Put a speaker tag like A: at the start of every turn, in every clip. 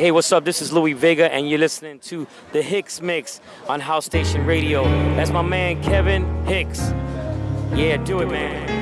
A: Hey, what's up? This is Louie Vega, and you're listening to the Hicks Mix on House Station Radio. That's my man Kevin Hicks. Yeah, do it, man.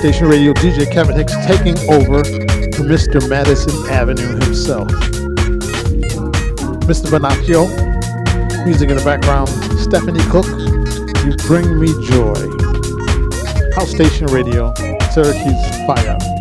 B: Station Radio DJ Kevin Hicks taking over for Mr. Madison Avenue himself. Mr. Vernacchio, music in the background, Stephanie Cooke, You Bring Me Joy. House Station Radio, Syracuse Fire.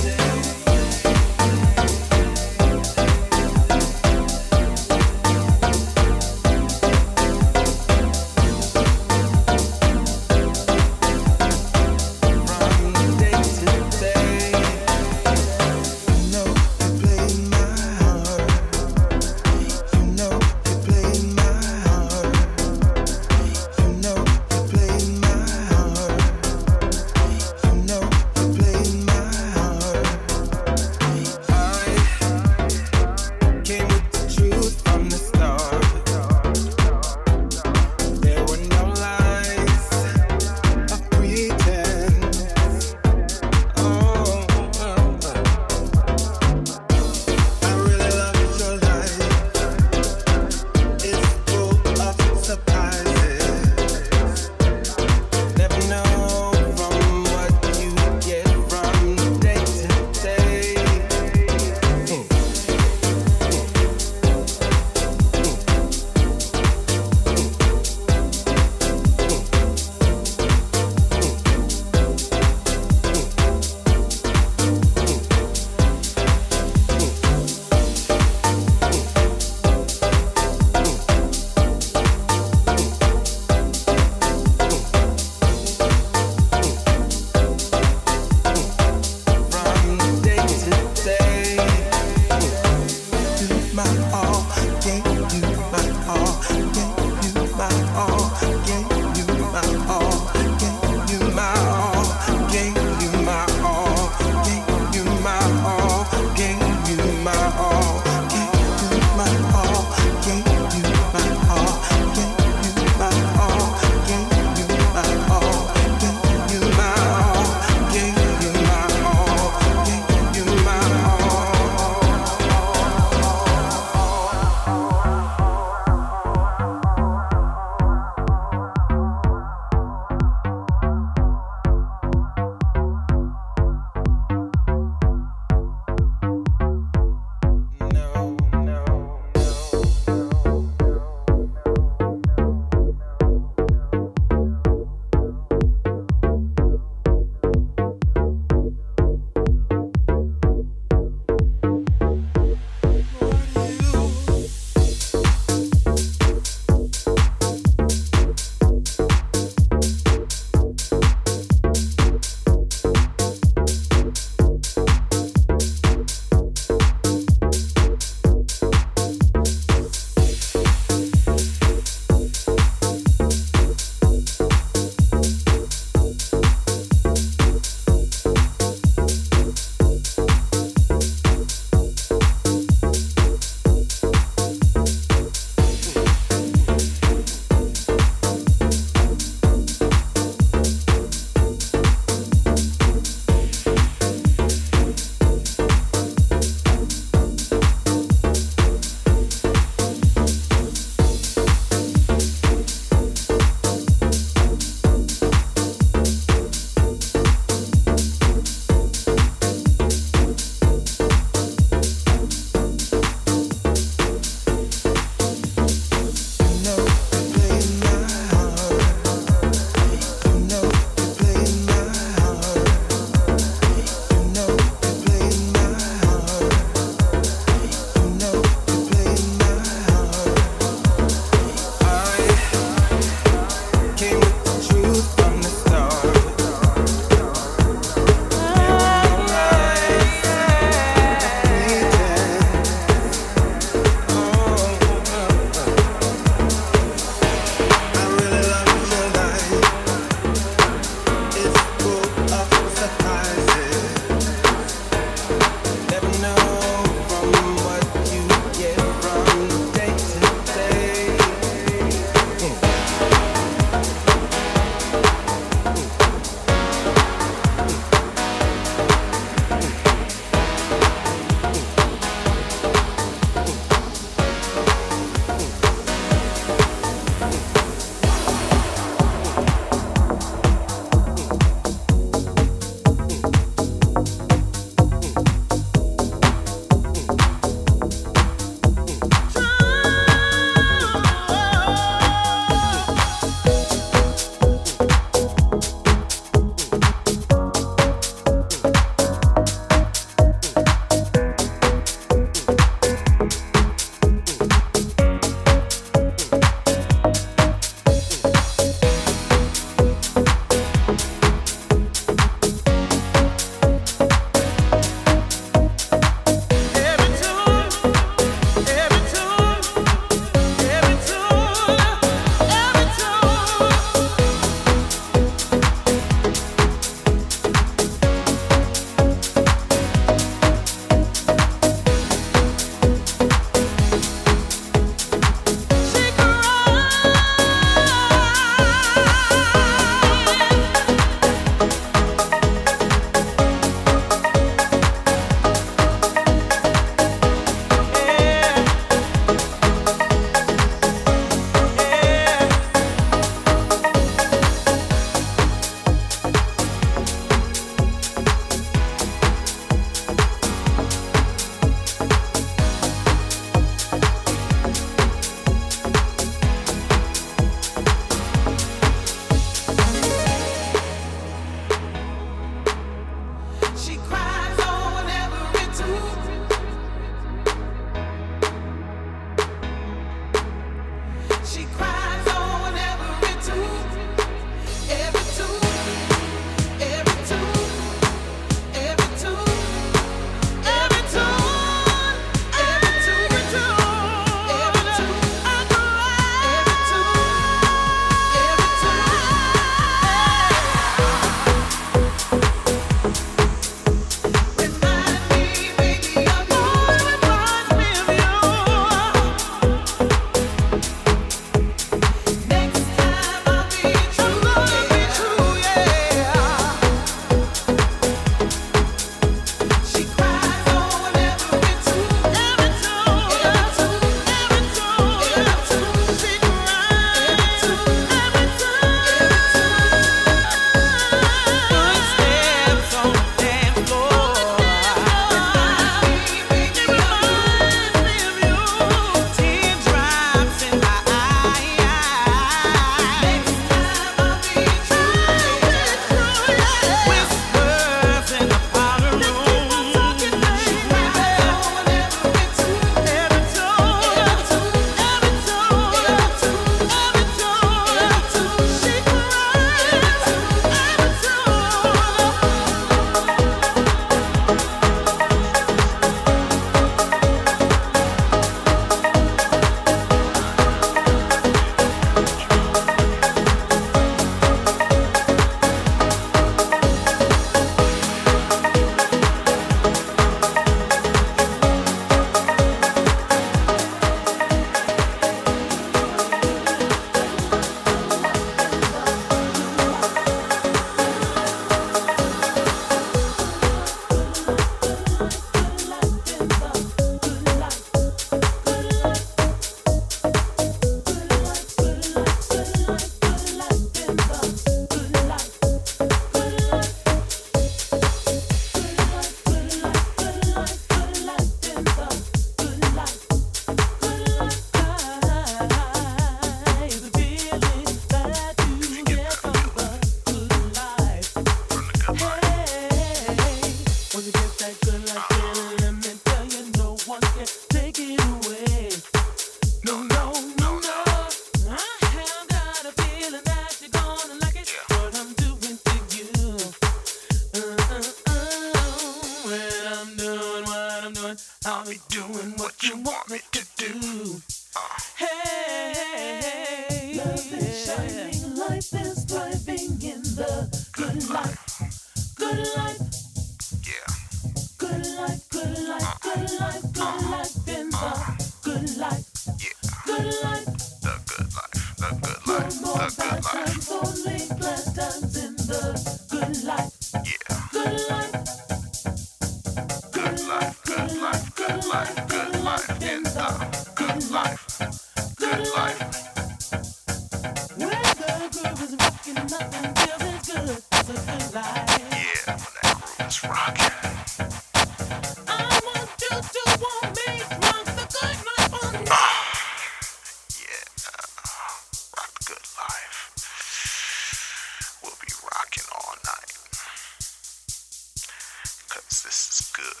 C: good.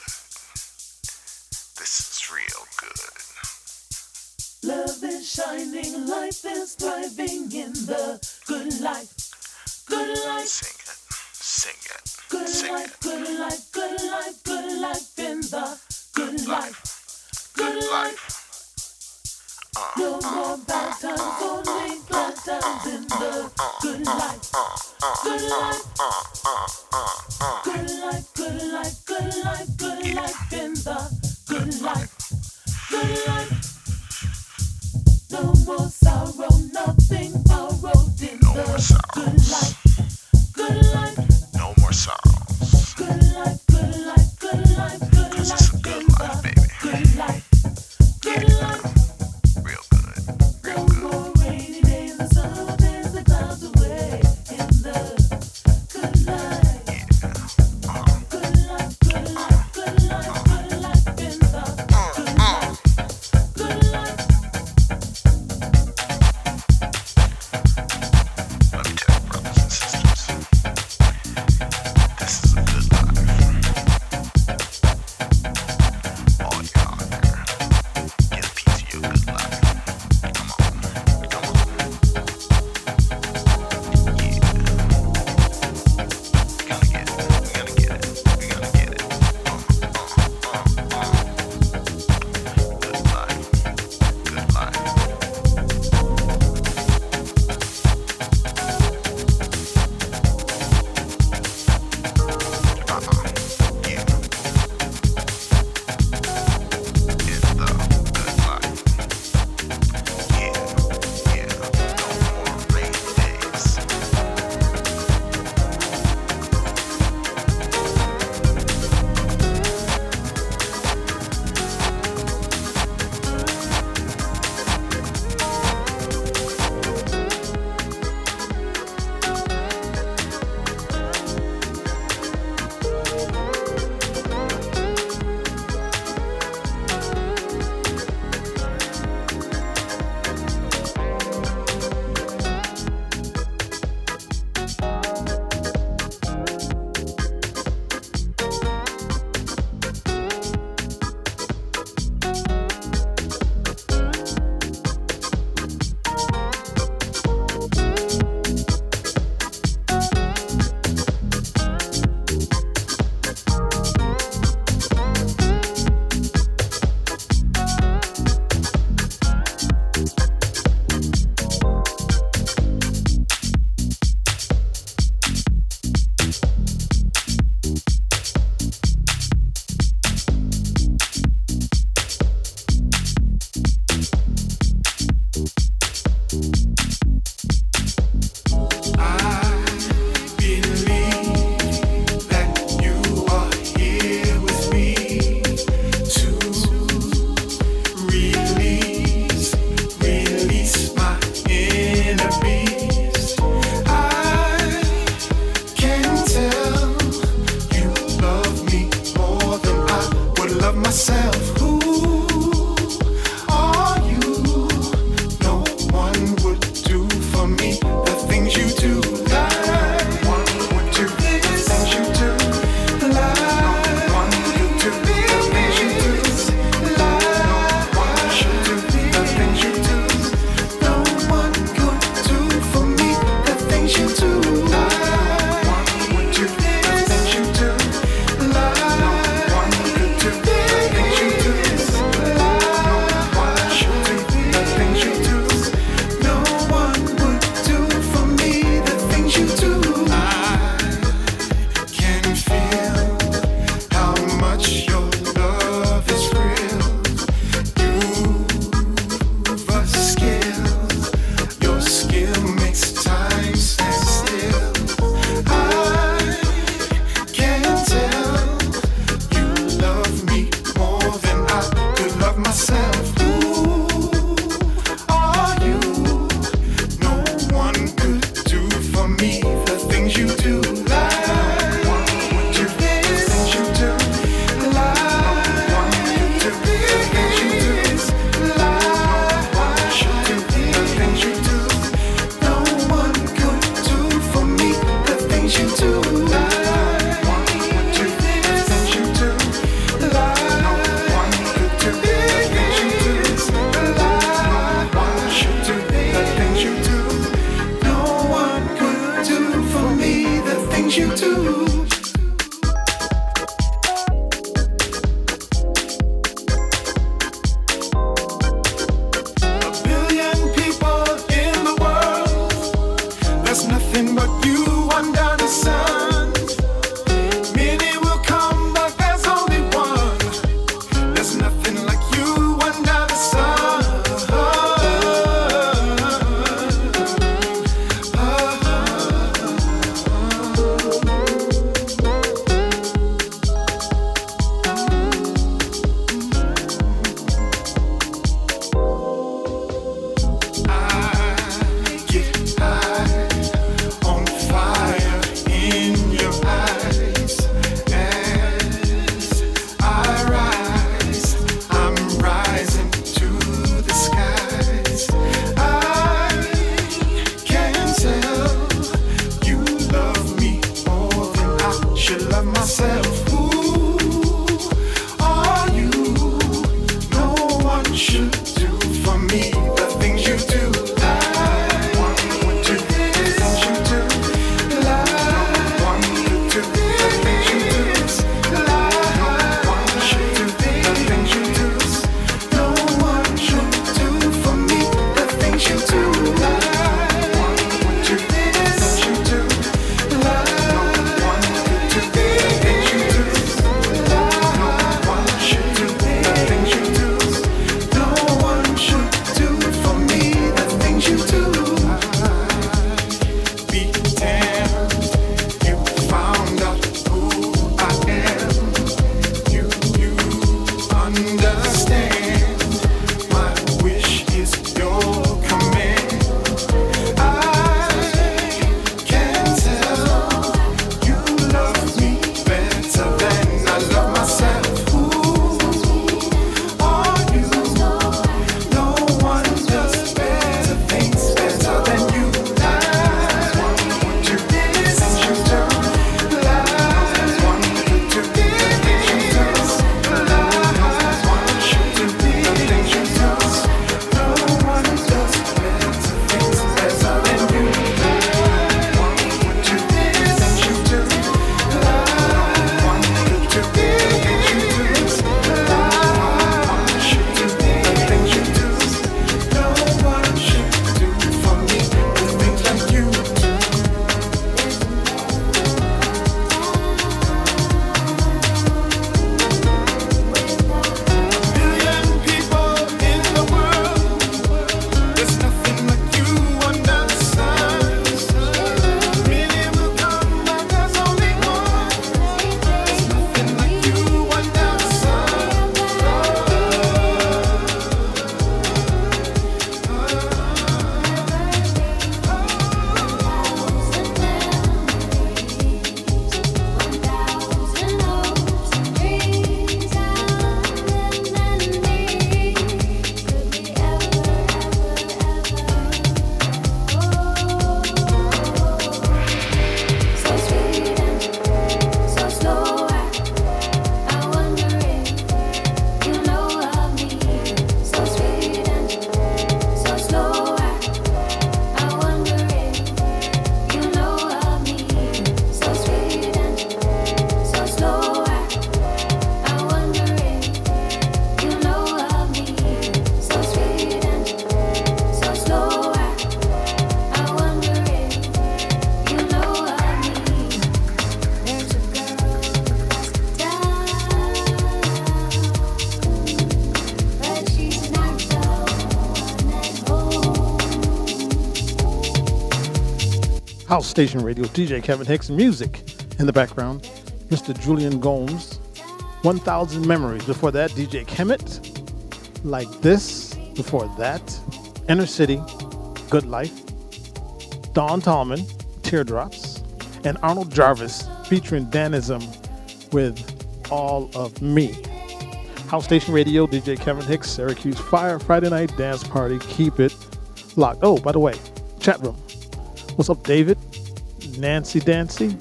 C: This is real good.
D: Love is shining, life is thriving in the good life. Good life.
C: Sing it, sing it. Good sing life, it.
D: good life, good life, good life in the good
C: life.
D: Good
C: life. No
D: more bad times, only good times in the good life. Good life. Good life, good life, good life, good life in the
C: good life,
D: good life. No more sorrow, nothing borrowed in
C: no the good life, good life. No more sorrow.
D: Good life.
B: Station Radio, DJ Kevin Hicks, music in the background, Mr. Jullian Gomes, 1000 Memories. Before that, DJ Kemit, Like This. Before that, Inner City, Good Life, Dawn Tallman, Teardrops, and Arnold Jarvis featuring Danism with All of Me. House Station Radio, DJ Kevin Hicks, Syracuse Fire, Friday Night Dance Party. Keep it locked. Oh, by the way, chat room. What's up, David? Nancy Dancy,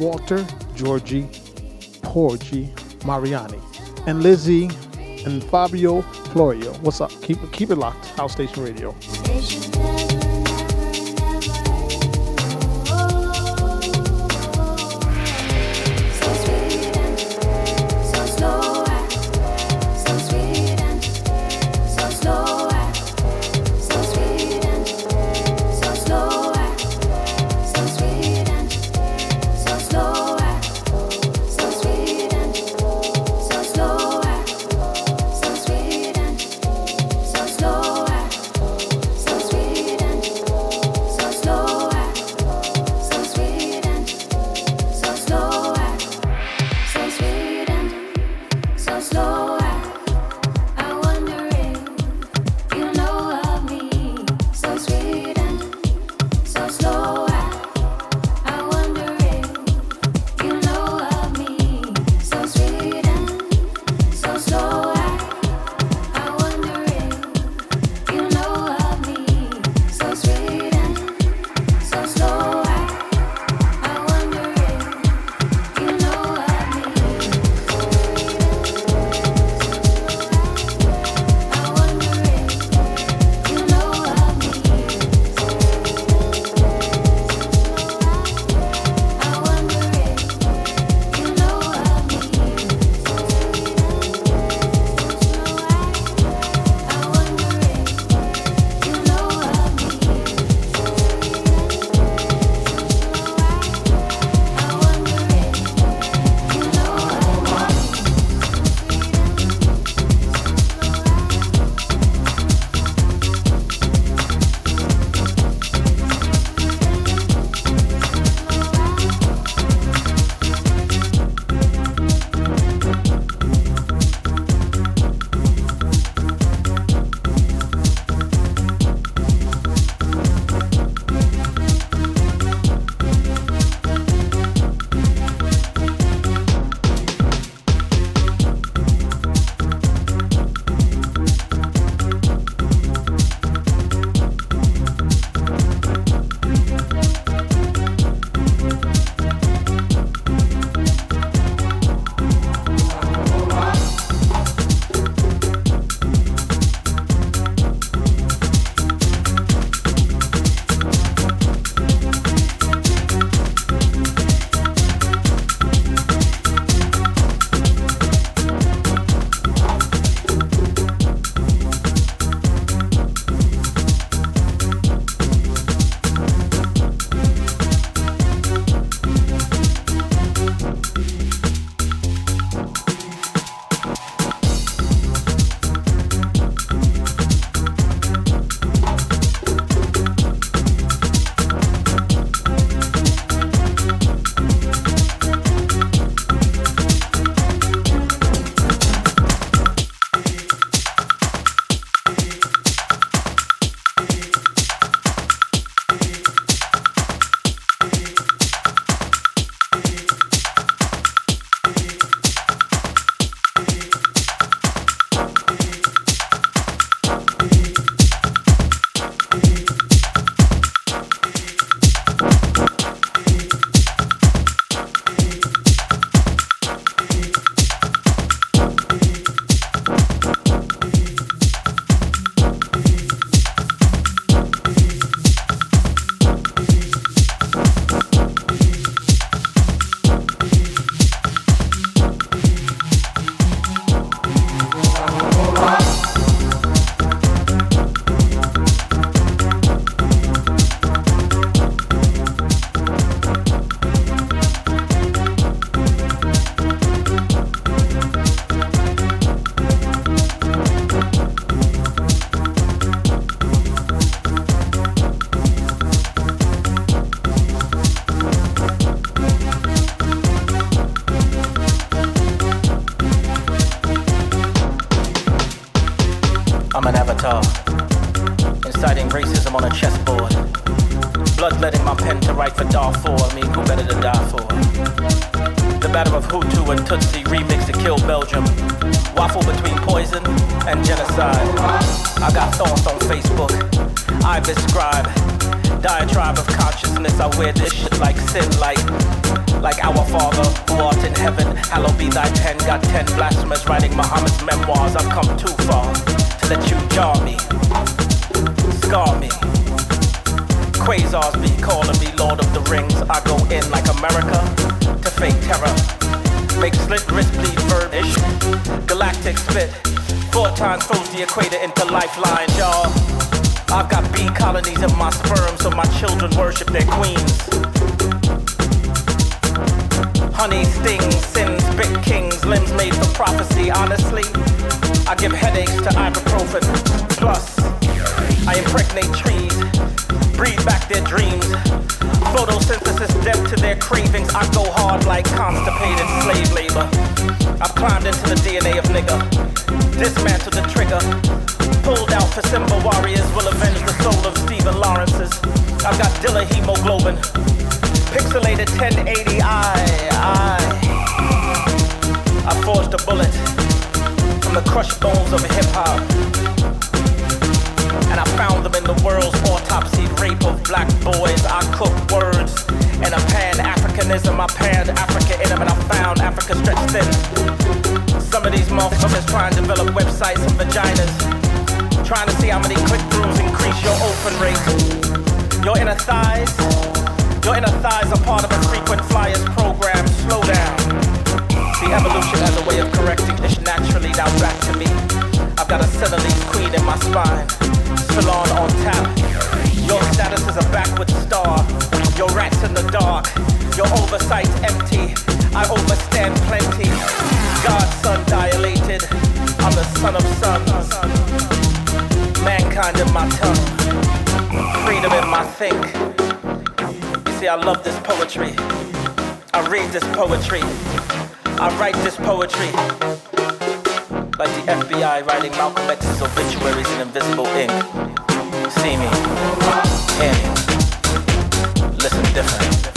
B: Walter, Georgie, Porgy, Mariani, and Lizzie and Fabio Florio. What's up? Keep keep it locked. House Station Radio.
E: For Darfur. I mean, who better die for? The battle of Hutu and Tutsi remix to kill Belgium. Waffle between poison and genocide. I got thoughts on Facebook. I describe diatribe of consciousness. I wear this shit like sin light. Like our Father who art in heaven, hallowed be thy pen. Got ten blasphemers writing Muhammad's memoirs. I've come too far to let you jar me, scar me. Quasars be calling me Lord of the Rings. I go in like America to fake terror. Make slit wrist bleed verbish. Galactic spit. Four times froze the equator into lifelines, y'all. I've got bee colonies in my sperm, so my children worship their queens. Honey stings, sins, big kings, limbs made for prophecy. Honestly, I give headaches to ibuprofen. Plus, I impregnate trees breathe back their dreams. Photosynthesis death to their cravings. I go hard like constipated slave labor. I've climbed into the DNA of nigga. Dismantled the trigger. Pulled out for Simba warriors will avenge the soul of Stephen Lawrence's. I've got Dilla hemoglobin. Pixelated 1080 I, I. I forged a bullet from the crushed bones of hip hop and I found them in the world's autopsy rape of black boys. I cook words and a pan-Africanism. I panned Africa in them and I found Africa stretched thin. Some of these motherfuckers trying to develop websites and vaginas. Trying to see how many click-throughs increase your open rate. Your inner thighs, your inner thighs are part of a frequent flyers program. Slow down. The evolution has a way of correcting this naturally. Now back to me. I've got a Senegalese queen in my spine salon on tap. Your status is a backward star. Your rat's in the dark. Your oversight's empty. I overstand plenty. God's son dilated. I'm the son of sons. Mankind in my tongue. Freedom in my think. You see, I love this poetry. I read this poetry. I write this poetry like the FBI writing Malcolm X's obituaries in invisible ink. See me, me, listen different.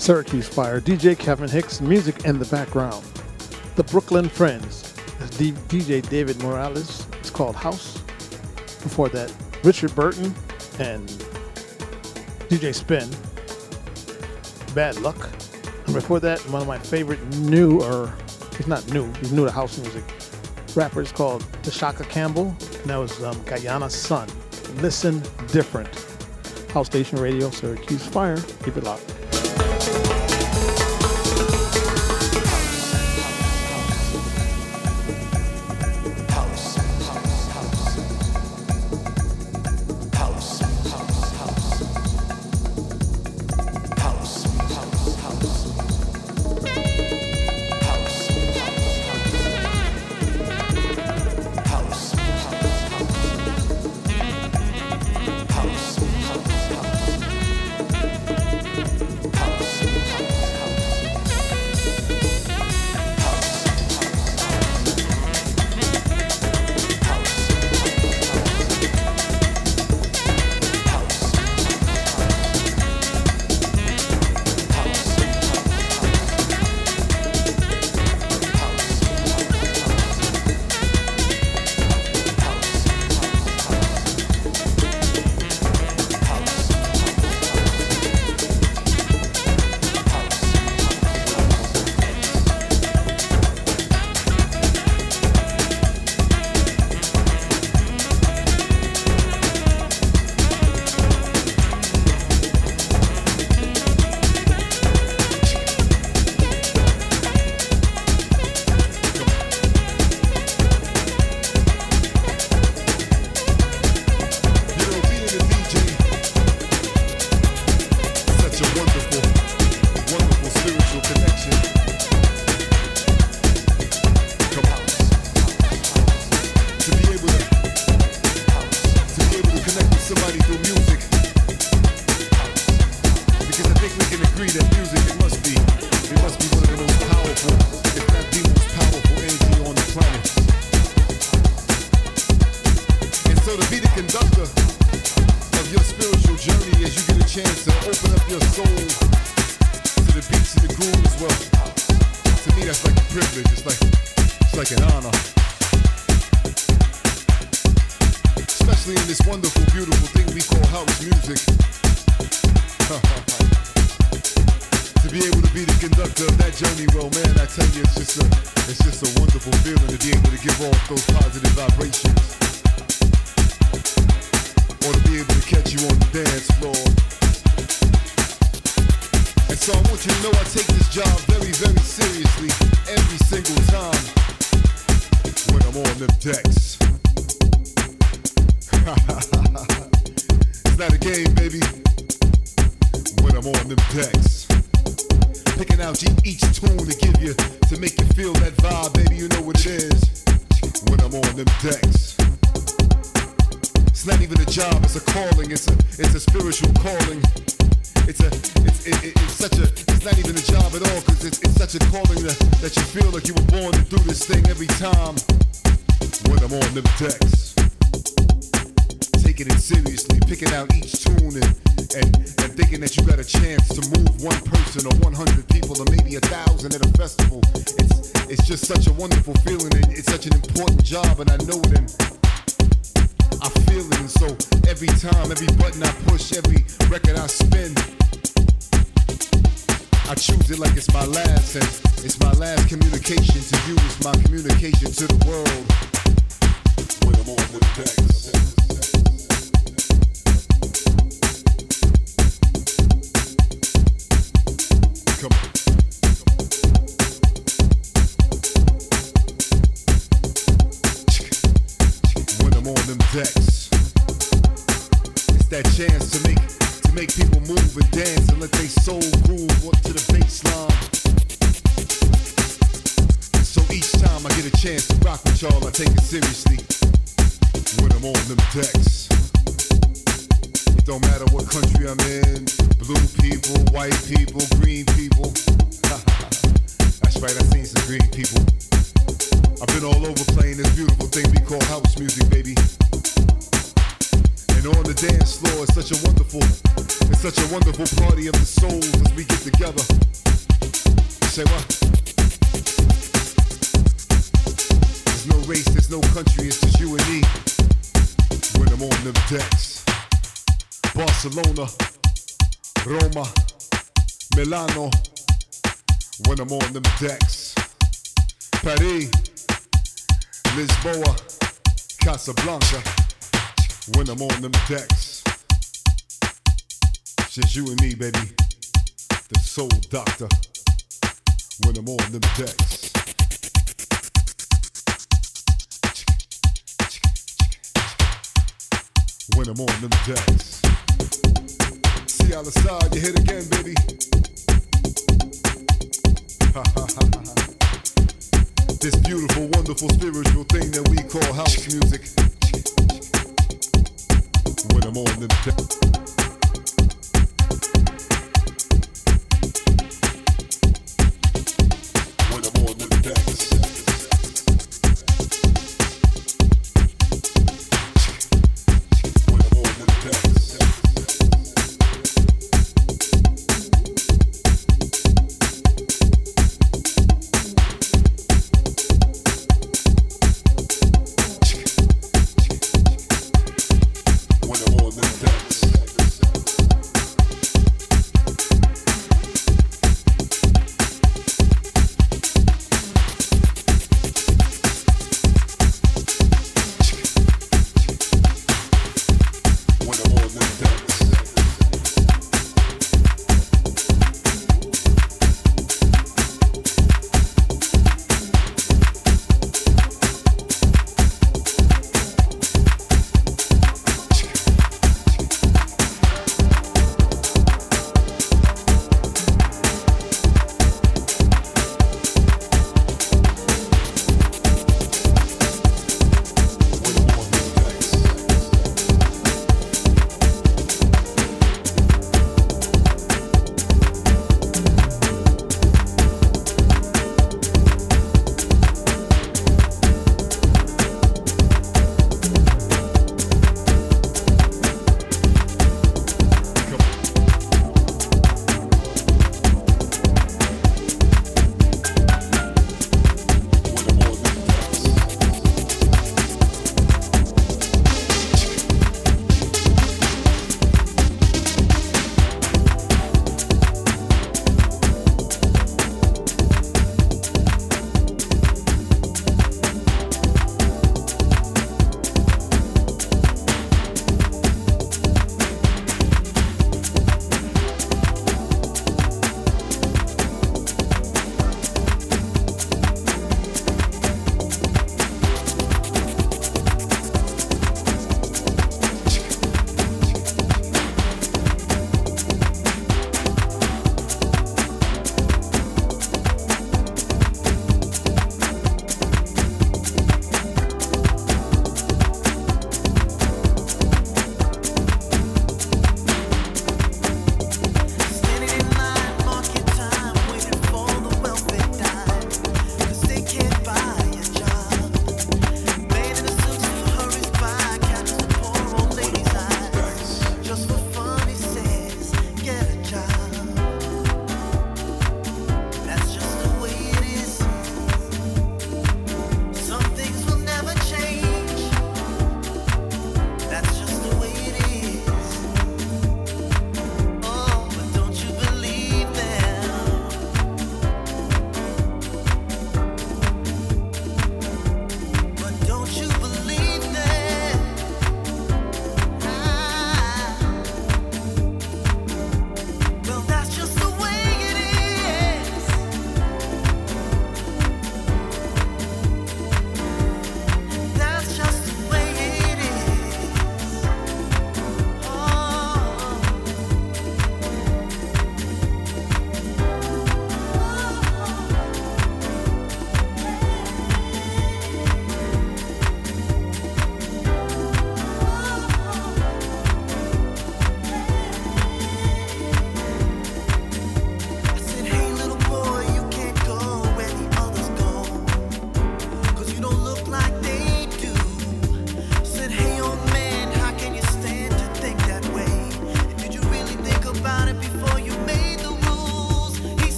B: Syracuse Fire, DJ Kevin Hicks, music in the background. The Brooklyn Friends, DJ David Morales. It's called House. Before that, Richard Burton and DJ Spen, Bad Luck. And before that, one of my favorite new, or he's not new, he's new to house music, rapper is called Tshaka Campbell, and that was um, Guyana Son. Listen different. House Station Radio, Syracuse Fire. Keep it locked.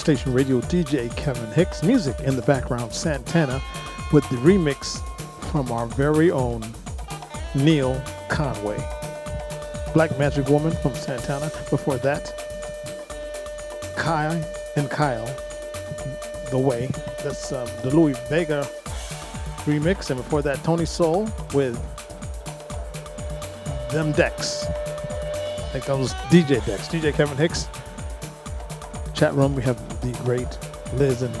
B: Station Radio DJ Kevin Hicks. Music in the background, Santana, with the remix from our very own Neil Conway. Black Magic Woman from Santana. Before that, Kai and Kyle, The Way. That's um, the Louie Vega remix. And before that, Tony Soul with Them Decks. I think that was DJ Decks. DJ Kevin Hicks. Chat room, we have the great Liz and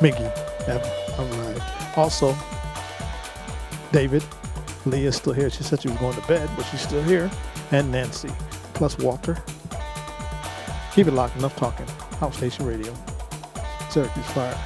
B: Miggy have arrived. Also, David, Lee is still here. She said she was going to bed, but she's still here. And Nancy, plus Walter. Keep it locked. Enough talking. House Station Radio. Syracuse Fire.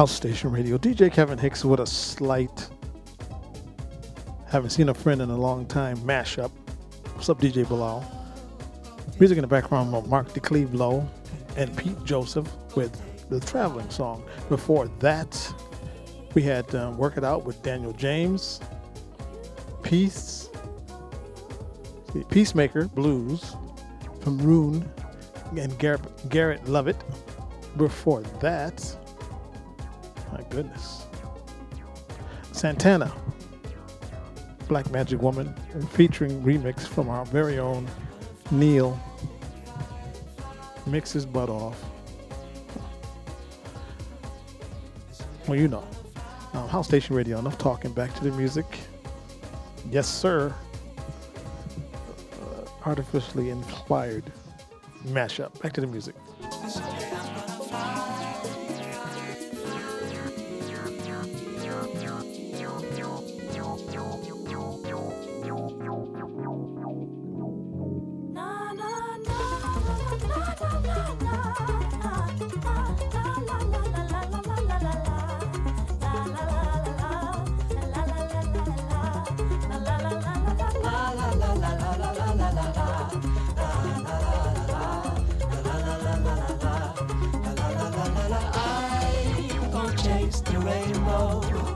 B: House Station Radio. DJ Kevin Hicks with a slight, haven't seen a friend in a long time, mashup. What's up, DJ Bilal? Music in the background from Mark de Clive-Lowe and Pete Josef with the traveling song. Before that, we had um, Work It Out with Daniel James, Peace, Peacemaker Blues from Rune and Garett, Garett Luvit. Before that, goodness, Santana, Black Magic Woman, featuring remix from our very own Neil. Mix his butt off. Well, you know. Um, House Station Radio, enough talking. Back to the music. Yes, sir. Uh, artificially inspired mashup. Back to the music. It's the rainbow.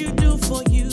F: you do for you?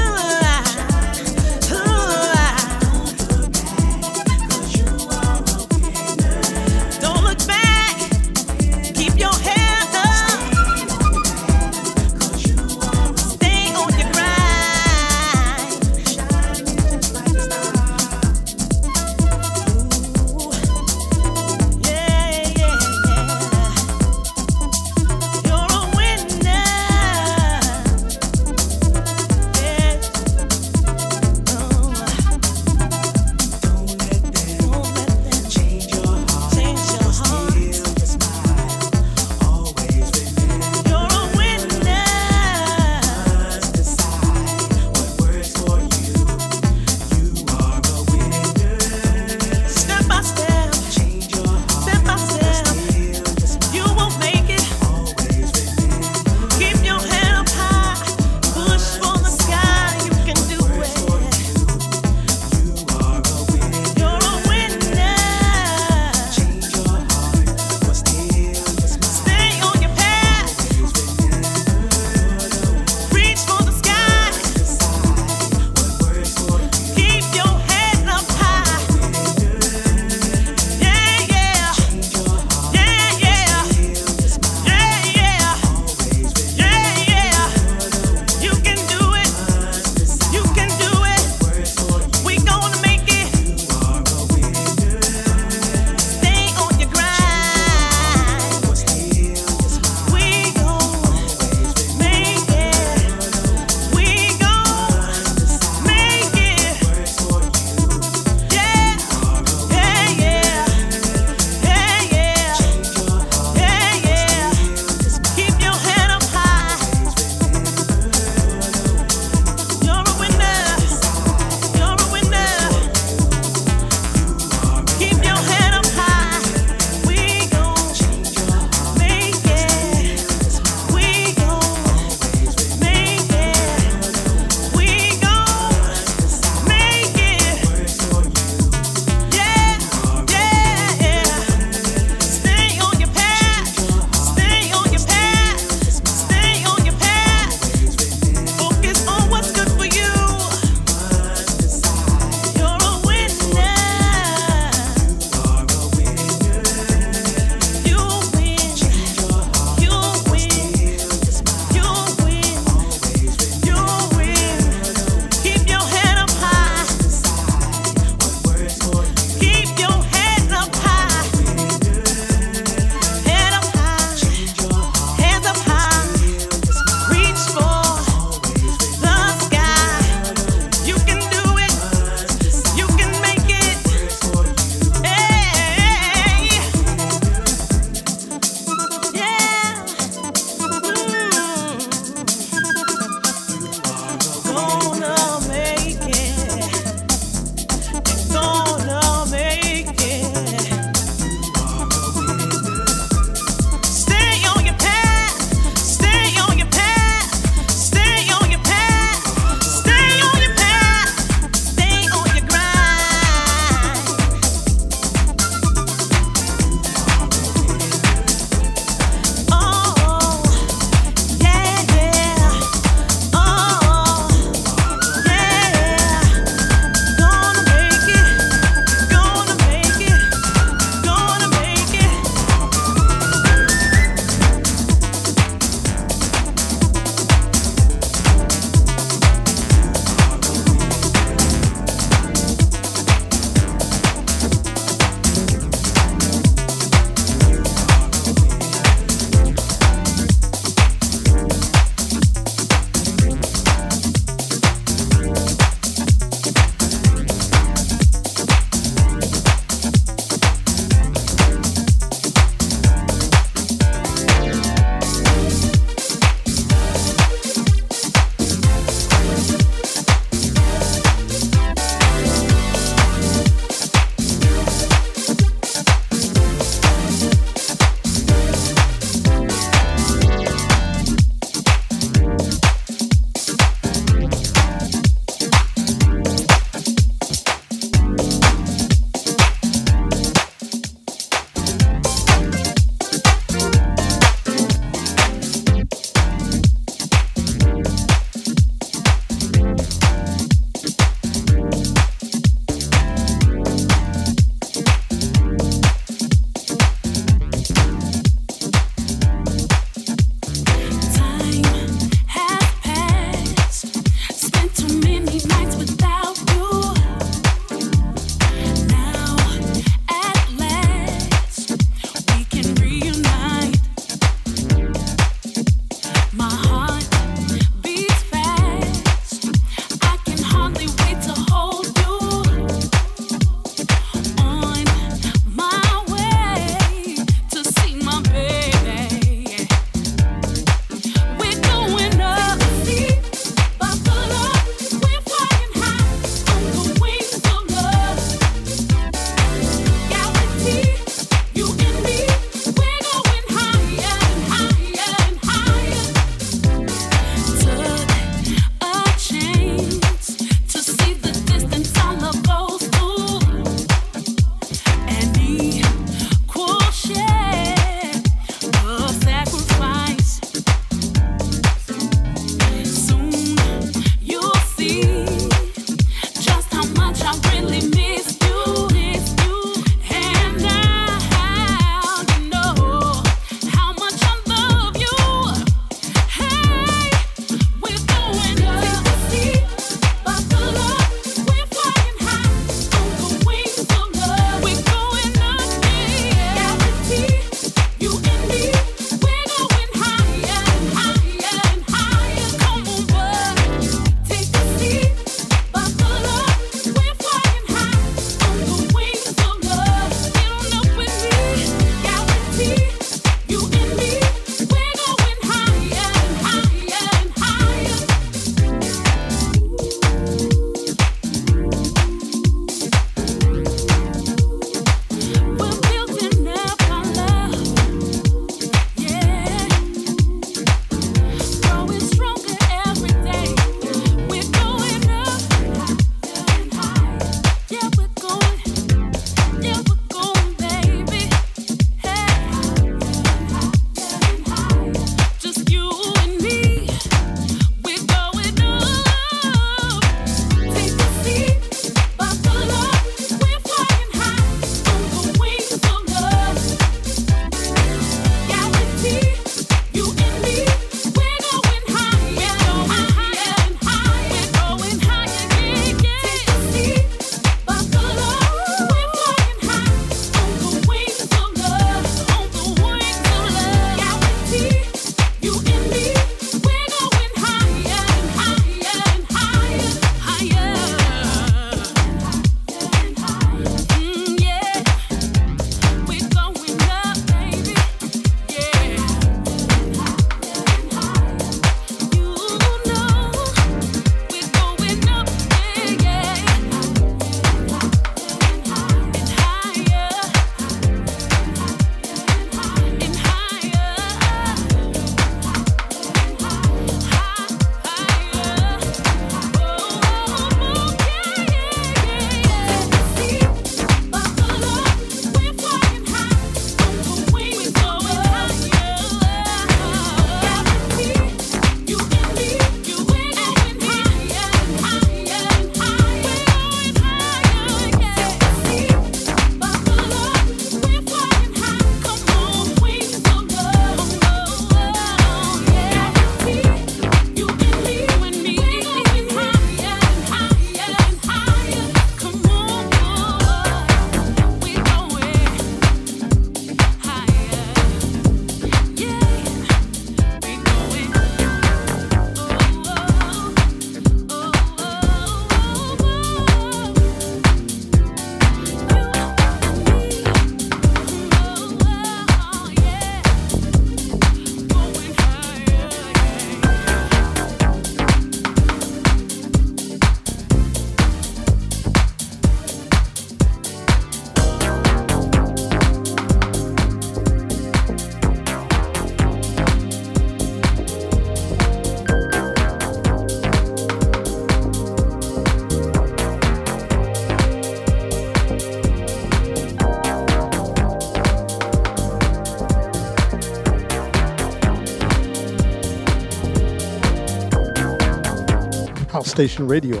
B: Station Radio.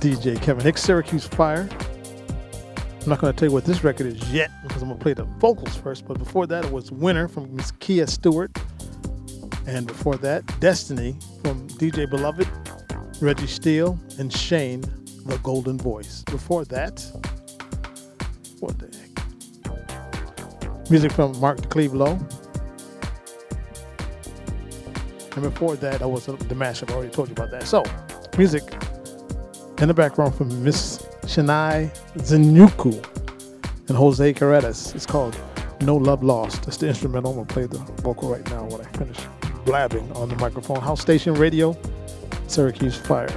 B: DJ Kevin Hicks, Syracuse Fire. I'm not going to tell you what this record is yet because I'm going to play the vocals first. But before that, it was Winner from Miss Kia Stewart. And before that, Destiny from DJ Beloved, Reggie Steele, and Shane, the Golden Voice. Before that, what the heck? Music from Mark Clive-Lowe. And before that, I was the mashup. I already told you about that. So, music in the background from Miss Chenai Zinyuku and Jose Carretas. It's called No Love Lost. That's the instrumental. I'm going to play the vocal right now when I finish blabbing on the microphone. House Station Radio, Syracuse Fire.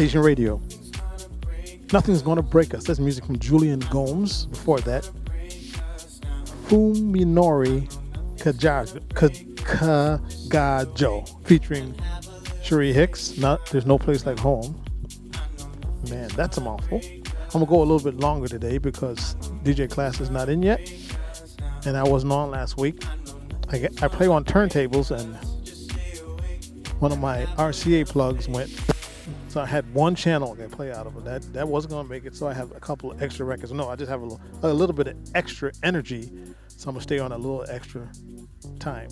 B: Radio. Nothing's Gonna Break Us. That's music from Jullian Gomes. Before that, Fuminori Kagajo, Kagajo featuring Sheree Hicks. Not There's No Place Like Home. Man, that's a mouthful. I'm gonna go a little bit longer today because DJ Class is not in yet, and I wasn't on last week. I, I play on turntables, and one of my RCA plugs went so I had one channel I play out of it. That that wasn't gonna make it. So I have a couple of extra records. No, I just have a little, a little bit of extra energy. So I'm gonna stay on a little extra time.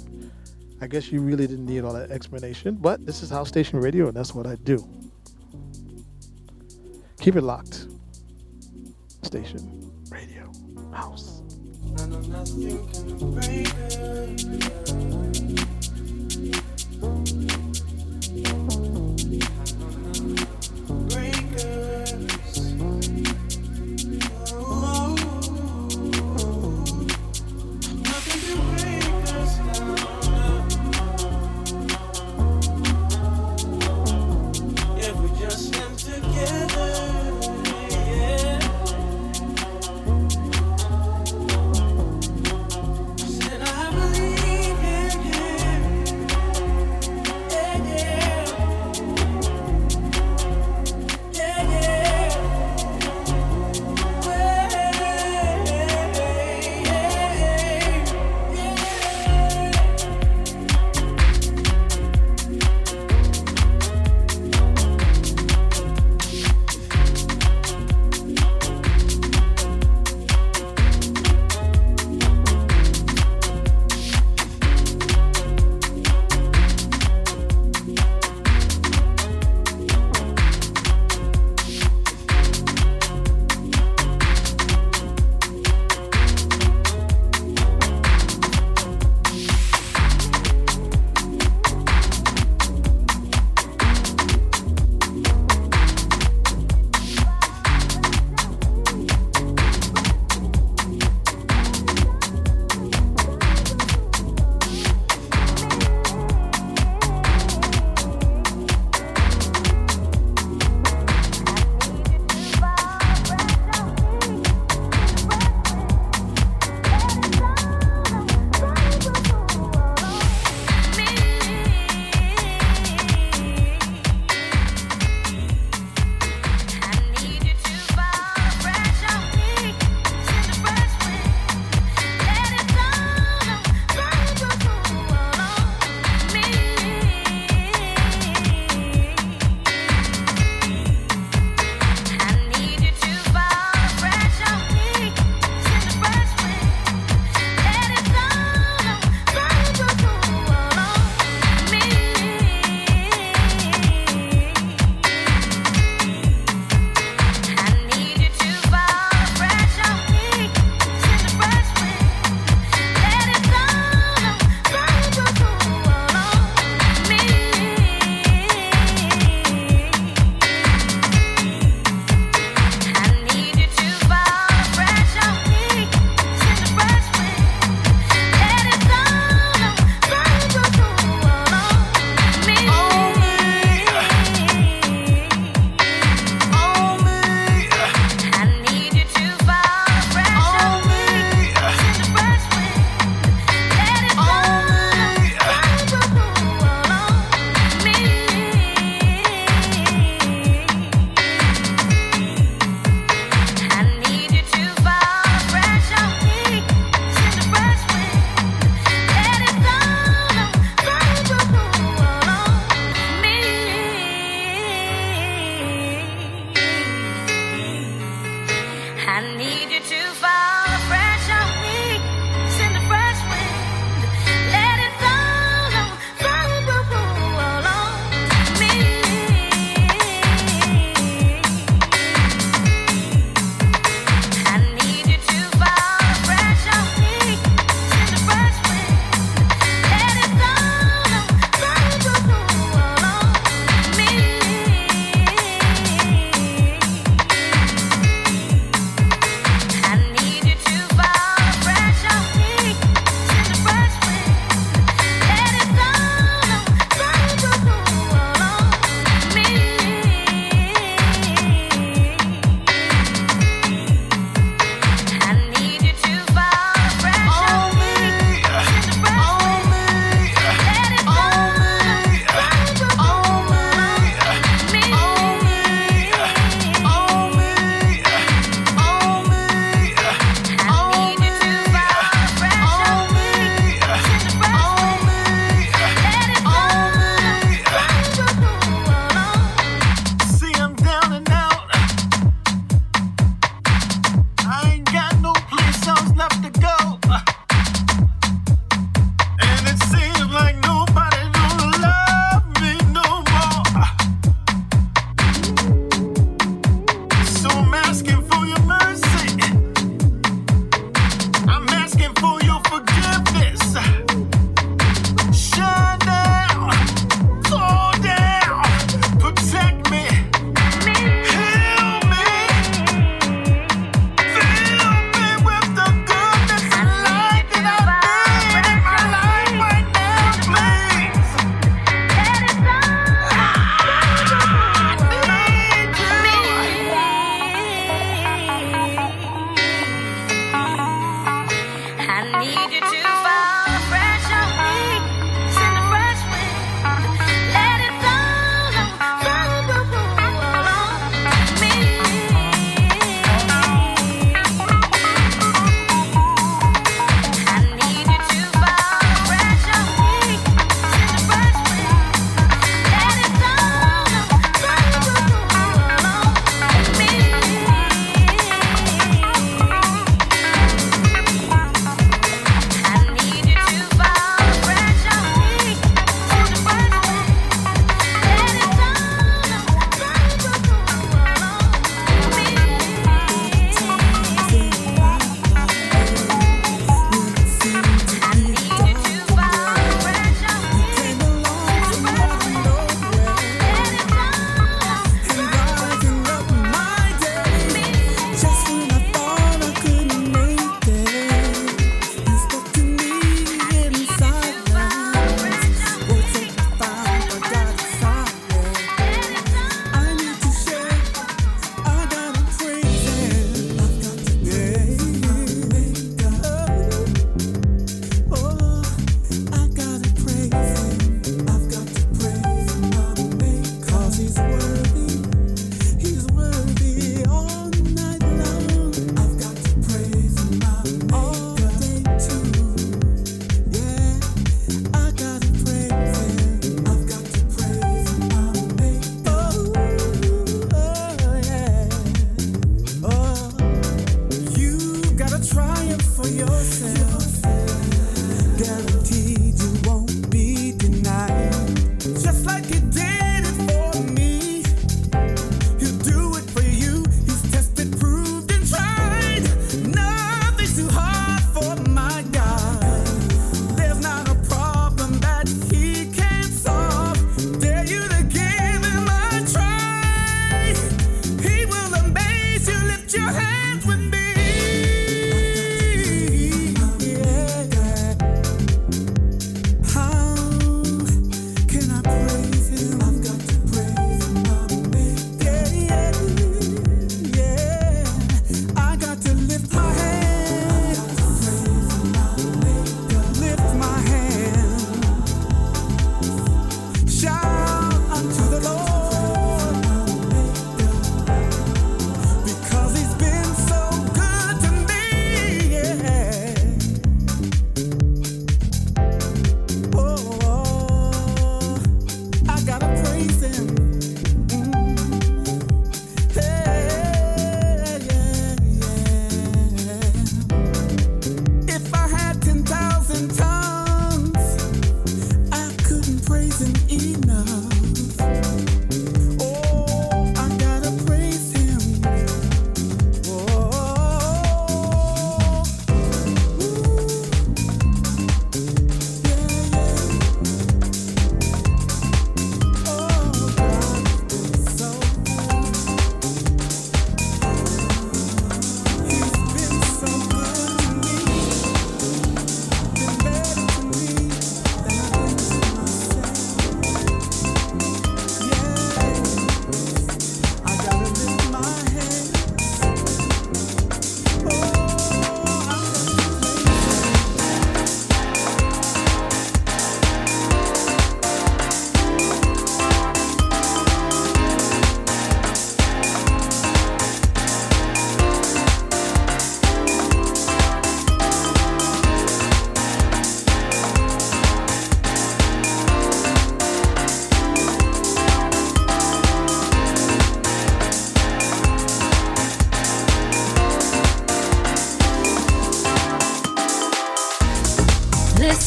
B: I guess you really didn't need all that explanation, but this is House Station Radio, and that's what I do. Keep it locked.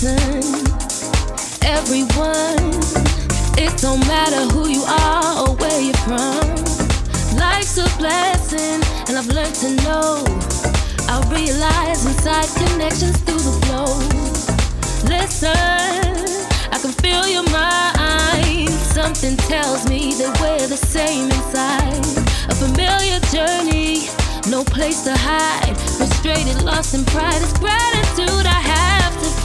G: listen. Everyone, it don't matter who you are or where you're from. Life's a blessing, and I've learned to know. I realize inside connections through the flow. Listen, I can feel your mind. Something tells me that we're the same inside. A familiar journey, no place to hide. Frustrated, lost in pride, it's gratitude I have.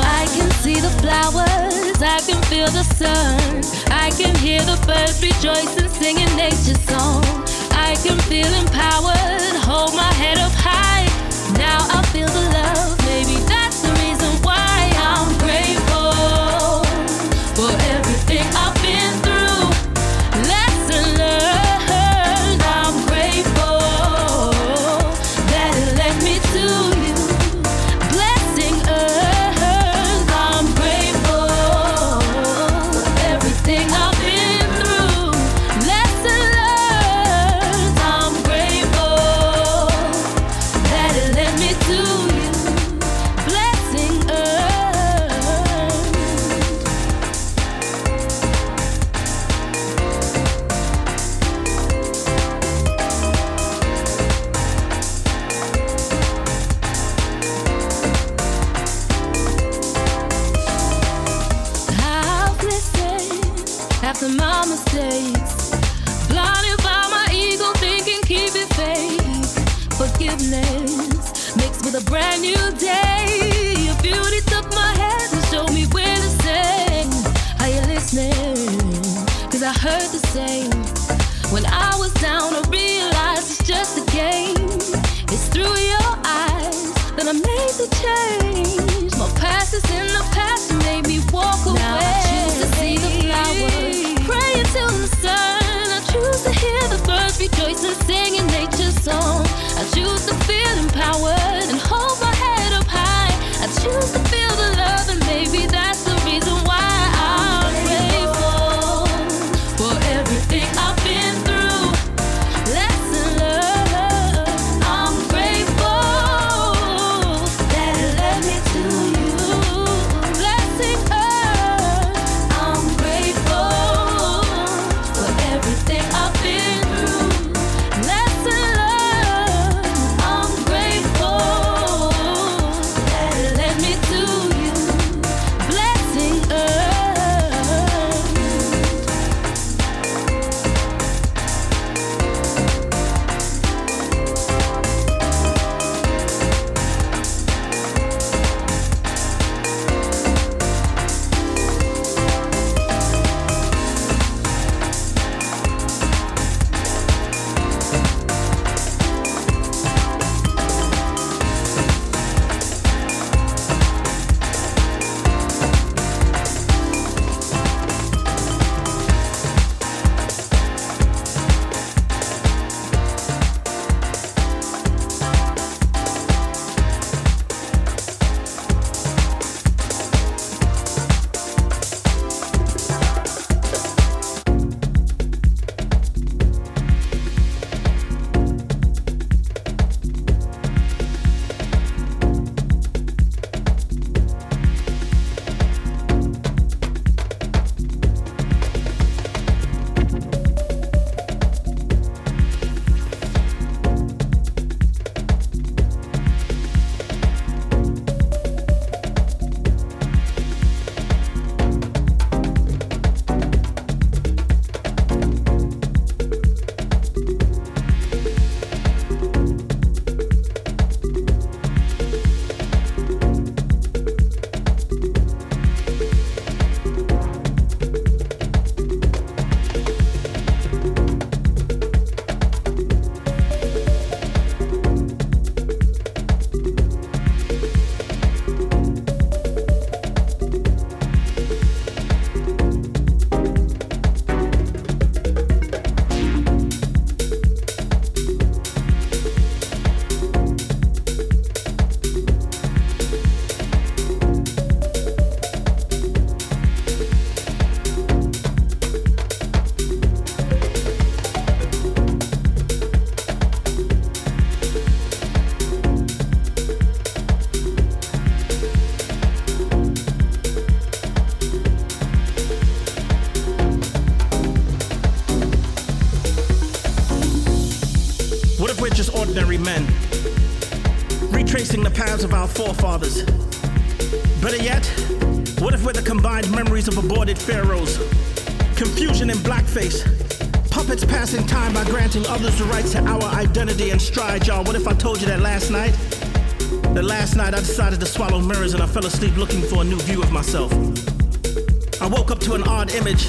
G: I can see the flowers, I can feel the sun, I can hear the birds rejoicing, singing nature's song. I can feel empowered, hold my head up high. Now I feel the
E: granting others the rights to our identity and stride, y'all. What if I told you that last night? That last night I decided to swallow mirrors and I fell asleep looking for a new view of myself. I woke up to an odd image.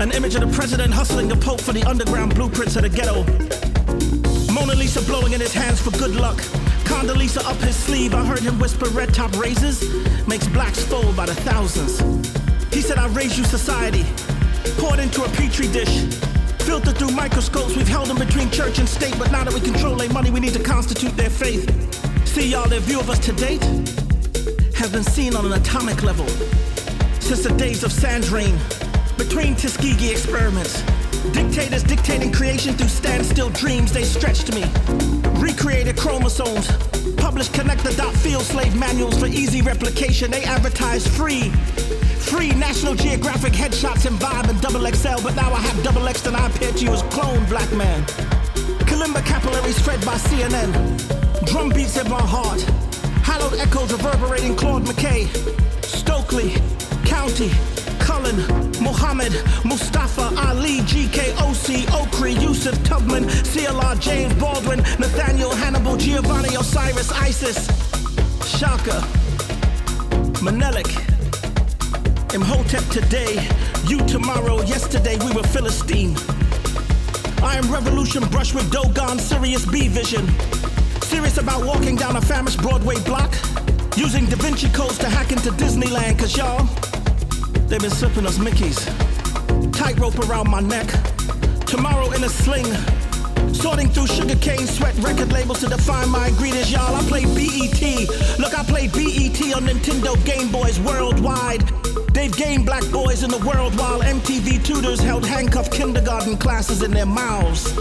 E: An image of the president hustling the Pope for the underground blueprints of the ghetto. Mona Lisa blowing in his hands for good luck. Condoleezza up his sleeve, I heard him whisper red top razors makes blacks fold by the thousands. He said, I raise you society, poured into a petri dish, filtered through microscopes. We've held them between church and state, but now that we control their money, we need to constitute their faith. See, y'all, their view of us to date has been seen on an atomic level since the days of Sandrine, between Tuskegee experiments. Dictators dictating creation through standstill dreams, they stretched me. Recreated chromosomes, published connector dot field slave manuals for easy replication. They advertised free. Free National Geographic headshots and vibe and double XL, but now I have double X and I appear to you as clone black man. Kalimba capillaries fed by CNN. Drum beats in my heart. Hallowed echoes reverberating Claude McKay. Stokely, Countee, Cullen, Muhammad, Mustafa, Ali, GKOC, Okri, Yusuf, Tubman, CLR, James Baldwin, Nathaniel, Hannibal, Giovanni, Osiris, Isis, Shaka, Menelik, Imhotep today, you tomorrow, yesterday we were Philistine. I am revolution brush with Dogon, Sirius B vision. Serious about walking down a famished Broadway block, using Da Vinci codes to hack into Disneyland, cause y'all, They've been slipping us Mickeys. Tightrope around my neck. Tomorrow in a sling. Sorting through sugarcane sweat record labels to define my ingredients, y'all. I play BET. Look, I play BET on Nintendo Game Boys worldwide. They've black boys in the world while MTV tutors held handcuffed kindergarten classes in their mouths.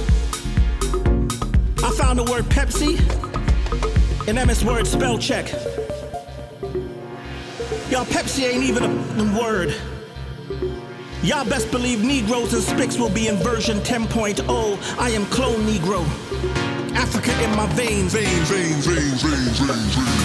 E: I found the word Pepsi in MS Word spell check. Y'all, Pepsi ain't even a word. Y'all best believe Negroes and Spics will be in version 10.0. I am clone Negro. Africa in my veins. Veins, veins, veins, veins, veins, veins.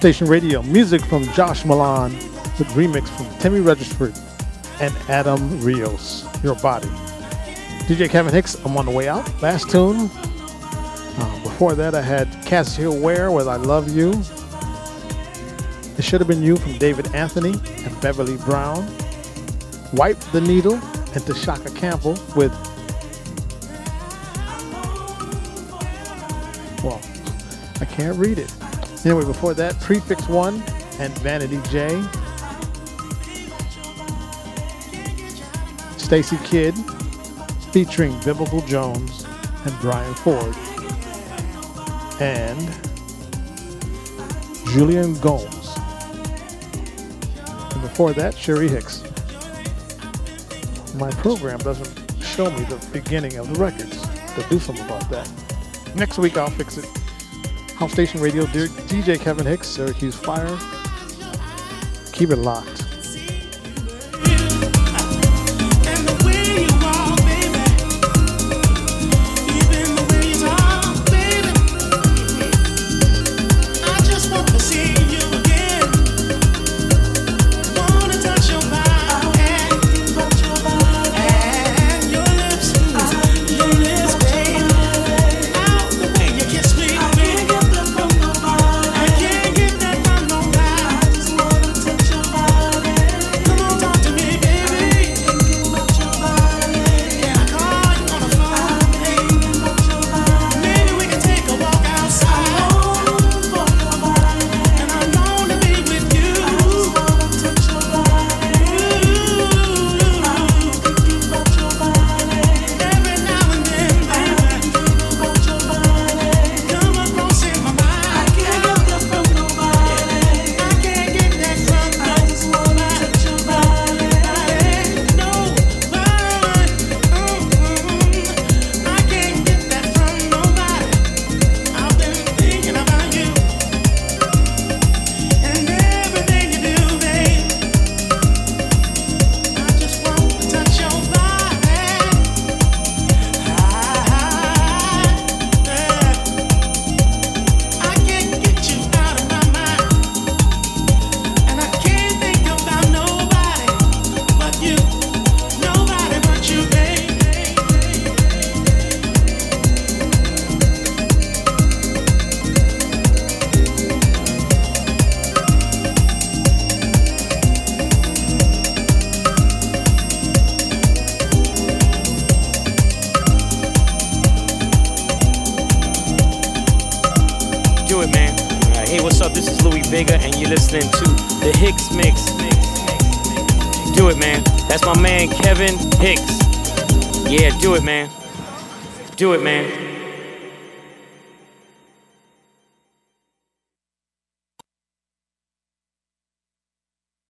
B: Station Radio. Music from Josh Milan with remix from Timmy Regisford and Adam Rios. Your body. DJ Kevin Hicks, I'm on the way out. Last tune. Uh, before that, I had Cassio Ware with I Love You. It Should Have Been You from David Anthony and Beverly Brown. Wipe the Needle and Tshaka Campbell with well, I can't read it. Anyway, before that, Prefix One and Vanity J. Stacy Kidd featuring Biblical Jones and Brian Ford. And Jullian Gomes. And before that, Sheree Hicks. My program doesn't show me the beginning of the records. To do something about that. Next week I'll fix it. House Station Radio, DJ Kevin Hicks, Syracuse Fire. Keep it locked.